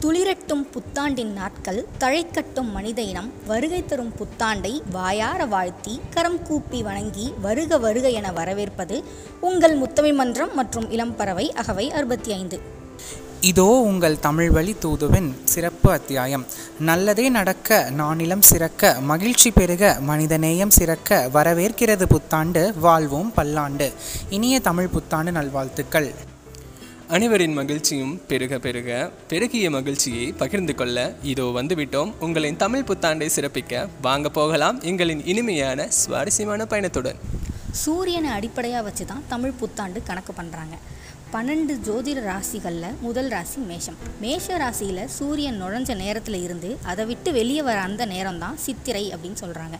துளிரட்டும் புத்தாண்டின் நாட்கள் தழைக்கட்டும் மனித இனம் வருகை தரும் புத்தாண்டை வாயார வாழ்த்தி கரம் கூப்பி வணங்கி வருக வருக என வரவேற்பது உங்கள் முத்தமிழ் மன்றம் மற்றும் இளம்பறவை அகவை அறுபத்தி ஐந்து. இதோ உங்கள் தமிழ் வழி தூதுவின் சிறப்பு அத்தியாயம். நல்லதே நடக்க நானிலம் சிறக்க மகிழ்ச்சி பெருக மனிதநேயம் சிறக்க வரவேற்கிறது புத்தாண்டு வாழ்வோம் பல்லாண்டு. இனிய தமிழ் புத்தாண்டு நல்வாழ்த்துக்கள். அனைவரின் மகிழ்ச்சியும் பெருக பெருக பெருகிய மகிழ்ச்சியை பகிர்ந்து கொள்ள இதோ வந்துவிட்டோம். உங்களின் தமிழ் புத்தாண்டை சிறப்பிக்க வாங்க போகலாம் எங்களின் இனிமையான சுவாரஸ்யமான பயணத்துடன். சூரியனை அடிப்படையாக வச்சு தான் தமிழ் புத்தாண்டு கணக்கு பண்ணுறாங்க பன்னெண்டு ஜோதிட ராசிகளில் முதல் ராசி மேஷம். மேஷ ராசியில் சூரியன் நுழைஞ்ச நேரத்தில் இருந்து அதை விட்டு வெளியே வர அந்த நேரம் தான் சித்திரை அப்படின்னு சொல்கிறாங்க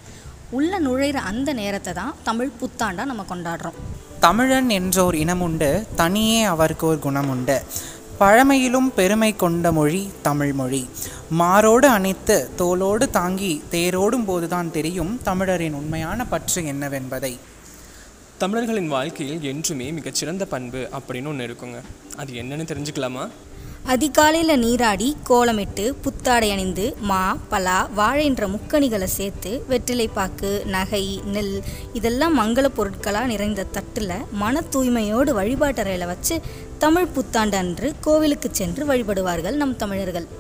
உள்ளே நுழையிற அந்த நேரத்தை தான் தமிழ் புத்தாண்டாக நம்ம கொண்டாடுறோம். தமிழன் என்றோர் இனமுண்டு தனியே அவருக்கு ஒரு குணமுண்டு. பழமையிலும் பெருமை கொண்ட மொழி தமிழ் மொழி. மாரோடு அணைத்து தோளோடு தாங்கி தேரோடும் போதுதான் தெரியும் தமிழரின் உண்மையான பற்று என்னவென்பதை. தமிழர்களின் வாழ்க்கையில் என்றுமே மிகச்சிறந்த பண்பு அப்படின்னு ஒன்று இருக்குங்க. அது என்னன்னு தெரிஞ்சுக்கலாமா? அதிகாலையில் நீராடி கோலமிட்டு புத்தாடை அணிந்து மா பலா வாழைன்ற முக்கணிகளை சேர்த்து வெற்றிலைப்பாக்கு நகை நெல் இதெல்லாம் மங்கள பொருட்களாக நிறைந்த தட்டில் மன தூய்மையோடு வழிபாட்டறையில் வச்சு தமிழ் புத்தாண்டு அன்று கோவிலுக்கு சென்று வழிபடுவார்கள் நம் தமிழர்கள்.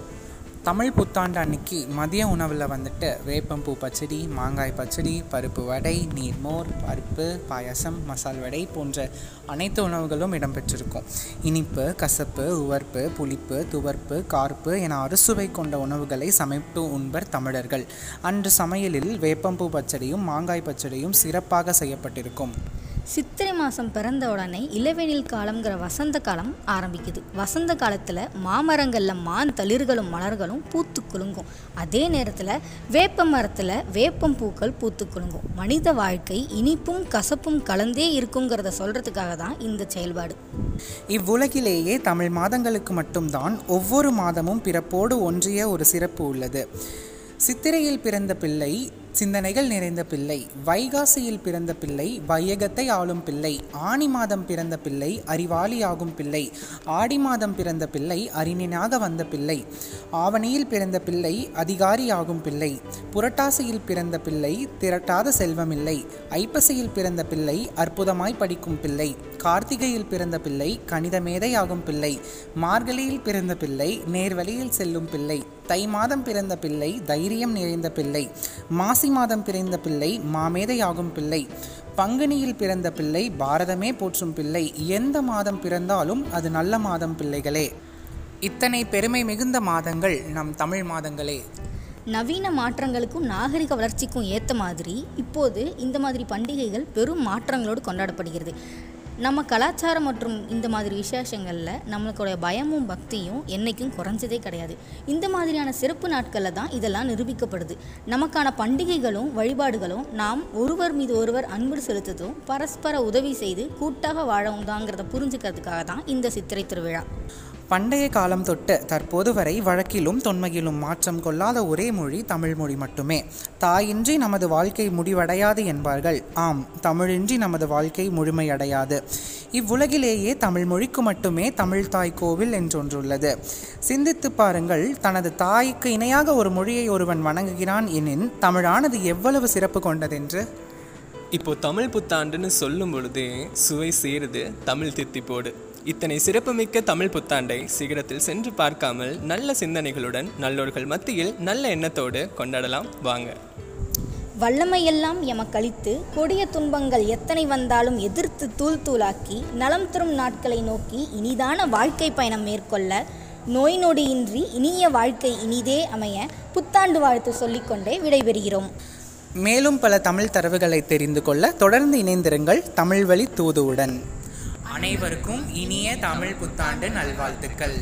தமிழ் புத்தாண்டு அன்னைக்கு மதிய உணவில் வந்துட்டு வேப்பம்பூ பச்சடி மாங்காய் பச்சடி பருப்பு வடை நீர்மோர் பருப்பு பாயாசம் மசால் வடை போன்ற அனைத்து உணவுகளும் இடம்பெற்றிருக்கும். இனிப்பு கசப்பு உவர்ப்பு புளிப்பு துவர்ப்பு கார்ப்பு என அறுசுவை கொண்ட உணவுகளை சமைத்து உண்பர் தமிழர்கள். அன்று சமையலில் வேப்பம்பூ பச்சடியும் மாங்காய் பச்சடியும் சிறப்பாக செய்யப்பட்டிருக்கும். சித்திரை மாதம் பிறந்த உடனே இளவேனில் காலம்ங்கிற வசந்த காலம் ஆரம்பிக்குது. வசந்த காலத்தில் மாமரங்களில் மான் தளிர்களும் மலர்களும் பூத்து குலுங்கும். அதே நேரத்தில் வேப்ப மரத்தில் வேப்பம் பூக்கள் பூத்து குலுங்கும். மனித வாழ்க்கை இனிப்பும் கசப்பும் கலந்தே இருக்குங்கிறத சொல்கிறதுக்காக தான் இந்த செயல்பாடு. இவ்வுலகிலேயே தமிழ் மாதங்களுக்கு மட்டும்தான் ஒவ்வொரு மாதமும் பிறப்போடு ஒன்றிய ஒரு சிறப்பு உள்ளது. சித்திரையில் பிறந்த பிள்ளை சிந்தனைகள் நிறைந்த பிள்ளை. வைகாசியில் பிறந்த பிள்ளை வையகத்தை ஆளும் பிள்ளை. ஆணி மாதம் பிறந்த பிள்ளை அறிவாளியாகும் பிள்ளை. ஆடி மாதம் பிறந்த பிள்ளை அறிஞனாக வந்த பிள்ளை. ஆவணியில் பிறந்த பிள்ளை அதிகாரியாகும் பிள்ளை. புரட்டாசியில் பிறந்த பிள்ளை திரட்டாத செல்வமில்லை ஐப்பசியில் பிறந்த பிள்ளை அற்புதமாய் படிக்கும் பிள்ளை. கார்த்திகையில் பிறந்த பிள்ளை கணித மேதையாகும் பிள்ளை. மார்கழியில் பிறந்த பிள்ளை நேர்வழியில் செல்லும் பிள்ளை. தை மாதம் பிறந்த பிள்ளை தைரியம் நிறைந்த பிள்ளை. மாச மாதம் பிறந்த பிள்ளை மாமேதையாகும் பிள்ளை. பங்குனியில் பிறந்த பிள்ளை பாரதமே போற்றும் பிள்ளை. எந்த மாதம் பிறந்தாலும் அது நல்ல மாதம் பிள்ளைகளே. இத்தனை பெருமை மிகுந்த மாதங்கள் நம் தமிழ் மாதங்களே. நவீன மாற்றங்களுக்கும் நாகரிக வளர்ச்சிக்கும் ஏற்ற மாதிரி இப்போது இந்த மாதிரி பண்டிகைகள் பெரும் மாற்றங்களோடு கொண்டாடப்படுகிறது. நம்ம கலாச்சாரம் மற்றும் இந்த மாதிரி விசேஷங்களில் நம்மளுடைய பயமும் பக்தியும் என்றைக்கும் குறைஞ்சதே கிடையாது. இந்த மாதிரியான சிறப்பு நாட்களில் தான் இதெல்லாம் நிரூபிக்கப்படுது. நமக்கான பண்டிகைகளும் வழிபாடுகளும் நாம் ஒருவர் மீது ஒருவர் அன்பு செலுத்துவதும் பரஸ்பர உதவி செய்து கூட்டாக வாழவும் தாங்கிறத புரிஞ்சுக்கிறதுக்காக தான் இந்த சித்திரை திருவிழா. பண்டைய காலம் தொட்டு தற்போது வரை வழக்கிலும் தொன்மையிலும் மாற்றம் கொள்ளாத ஒரே மொழி தமிழ் மொழி மட்டுமே. தாயின்றி நமது வாழ்க்கை முடிவடையாது என்பார்கள். ஆம் தமிழின்றி நமது வாழ்க்கை முழுமையடையாது. இவ்வுலகிலேயே தமிழ் மொழிக்கு மட்டுமே தமிழ் தாய் கோவில் என்றொன்றுள்ளது. சிந்தித்து பாருங்கள் தனது தாய்க்கு இணையாக ஒரு மொழியை ஒருவன் வணங்குகிறான் எனின் தமிழானது எவ்வளவு சிறப்பு கொண்டதென்று? இப்போ தமிழ் புத்தாண்டுன்னு சொல்லும் பொழுதே சுவை சேருது தமிழ் தித்திப்போடு இத்தனை சிறப்புமிக்க தமிழ் புத்தாண்டை சிகரத்தில் சென்று பார்க்காமல் நல்ல சிந்தனைகளுடன் நல்லோர்கள் மத்தியில் நல்ல எண்ணத்தோடு கொண்டாடலாம். வாங்க. வல்லமையெல்லாம் எமக்களித்து கொடிய துன்பங்கள் எத்தனை வந்தாலும் எதிர்த்து தூள் தூளாக்கி நலம் தரும் நாட்களை நோக்கி இனிதான வாழ்க்கை பயணம் மேற்கொள்ள நோய் நொடியின்றி இனிய வாழ்க்கை இனிதே அமைய புத்தாண்டு வாழ்த்து சொல்லிக்கொண்டே விடைபெறுகிறோம். மேலும் பல தமிழ் தரவுகளை தெரிந்து கொள்ள தொடர்ந்து இணைந்திருங்கள் தமிழ் வழி தூதுவுடன். அனைவருக்கும் இனிய தமிழ் புத்தாண்டு நல்வாழ்த்துக்கள்.